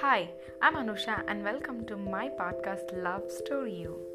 Hi, I'm Anusha, and welcome to my podcast Love Story You.